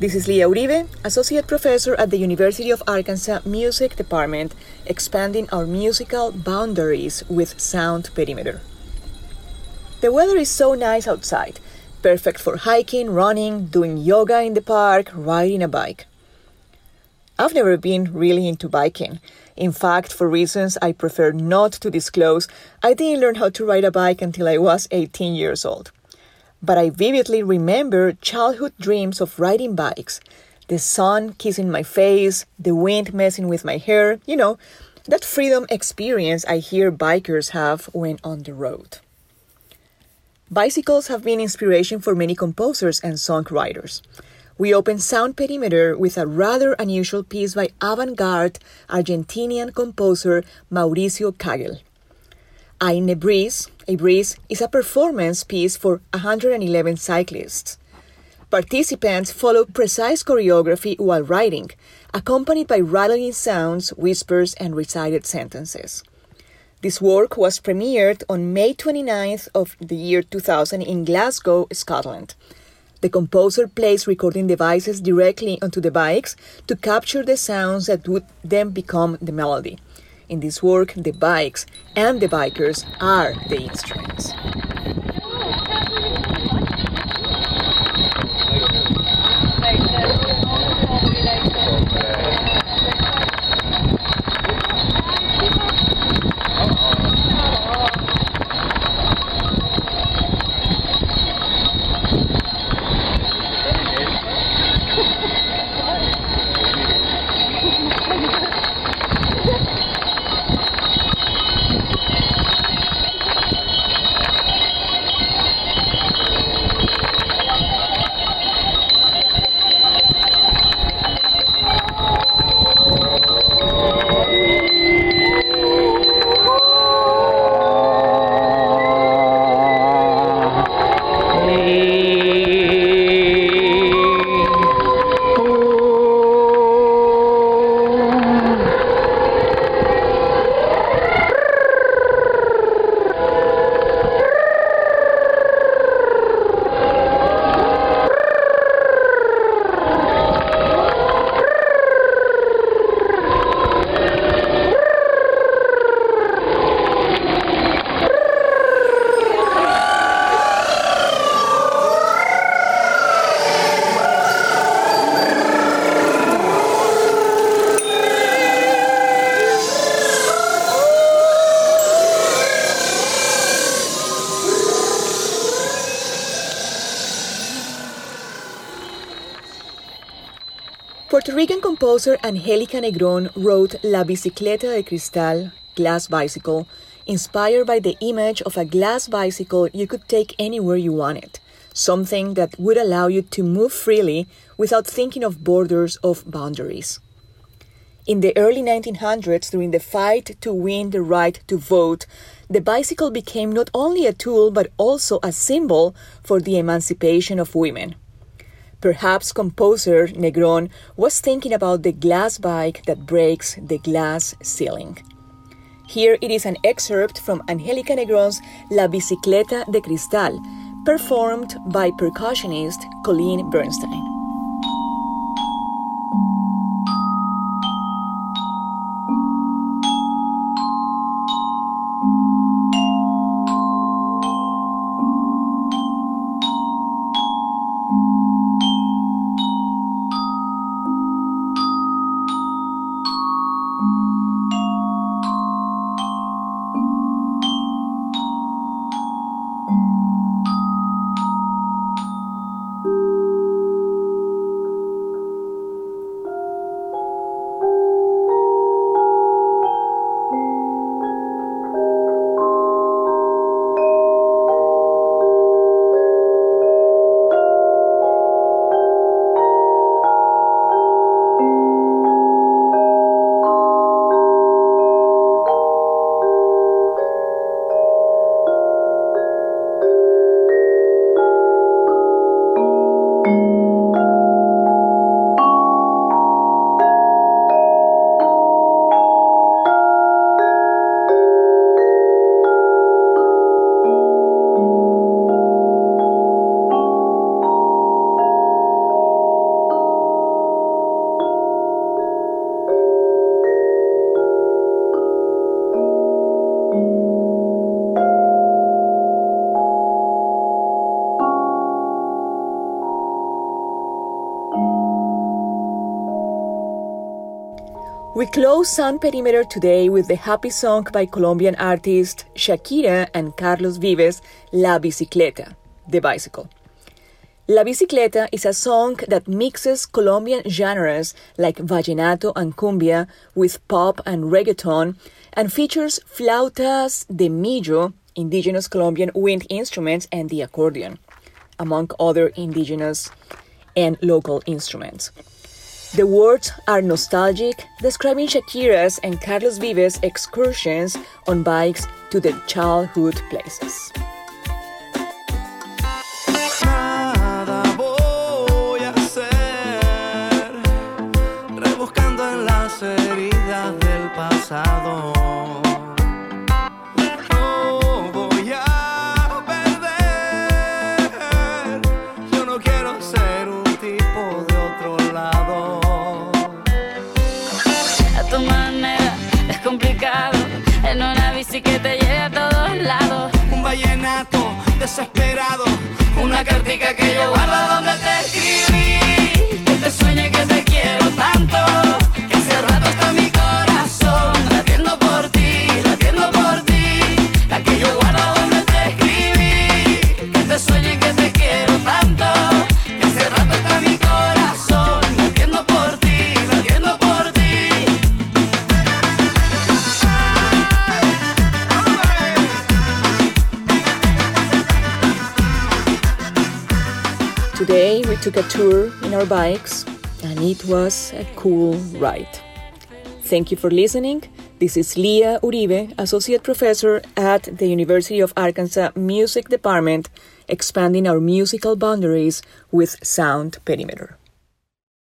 This is Lia Uribe, Associate Professor at the University of Arkansas Music Department, expanding our musical boundaries with Sound Perimeter. The weather is so nice outside, perfect for hiking, running, doing yoga in the park, riding a bike. I've never been really into biking. In fact, for reasons I prefer not to disclose, I didn't learn how to ride a bike until I was 18 years old but I vividly remember childhood dreams of riding bikes. The sun kissing my face, the wind messing with my hair, you know, that freedom experience I hear bikers have when on the road. Bicycles have been inspiration for many composers and songwriters. We open Sound Perimeter with a rather unusual piece by avant garde Argentinian composer Mauricio Kagel. Eine Brise, a breeze is a performance piece for 111 cyclists. Participants follow precise choreography while riding, accompanied by rattling sounds, whispers, and recited sentences. This work was premiered on May 29th of the year 2000 in Glasgow, Scotland. The composer placed recording devices directly onto the bikes to capture the sounds that would then become the melody. In this work, the bikes and the bikers are the instruments. Puerto Rican composer Angelica Negron wrote La Bicicleta de Cristal, glass bicycle, inspired by the image of a glass bicycle you could take anywhere you wanted, something that would allow you to move freely without thinking of borders of boundaries. In the early 1900s, during the fight to win the right to vote, the bicycle became not only a tool but also a symbol for the emancipation of women. Perhaps composer Negron was thinking about the glass bike that breaks the glass ceiling. Here it is an excerpt from Angelica Negron's La Bicicleta de Cristal, performed by percussionist Colleen Bernstein. We close Sound Perimeter today with the happy song by Colombian artist Shakira and Carlos Vives, La Bicicleta, the bicycle. La Bicicleta is a song that mixes Colombian genres like vallenato and cumbia with pop and reggaeton and features flautas de millo, indigenous Colombian wind instruments, and the accordion, among other indigenous and local instruments. The words are nostalgic, describing Shakira's and Carlos Vives' excursions on bikes to their childhood places. Nada en una bici que te lleve a todos lados. Un vallenato desesperado, una cartica que yo guardo donde te escribí. que te sueñe que te quiero tanto. Que hace rato está mi Today we took a tour in our bikes and it was a cool ride. Thank you for listening. This is Lia Uribe, Associate Professor at the University of Arkansas Music Department, expanding our musical boundaries with Sound Perimeter.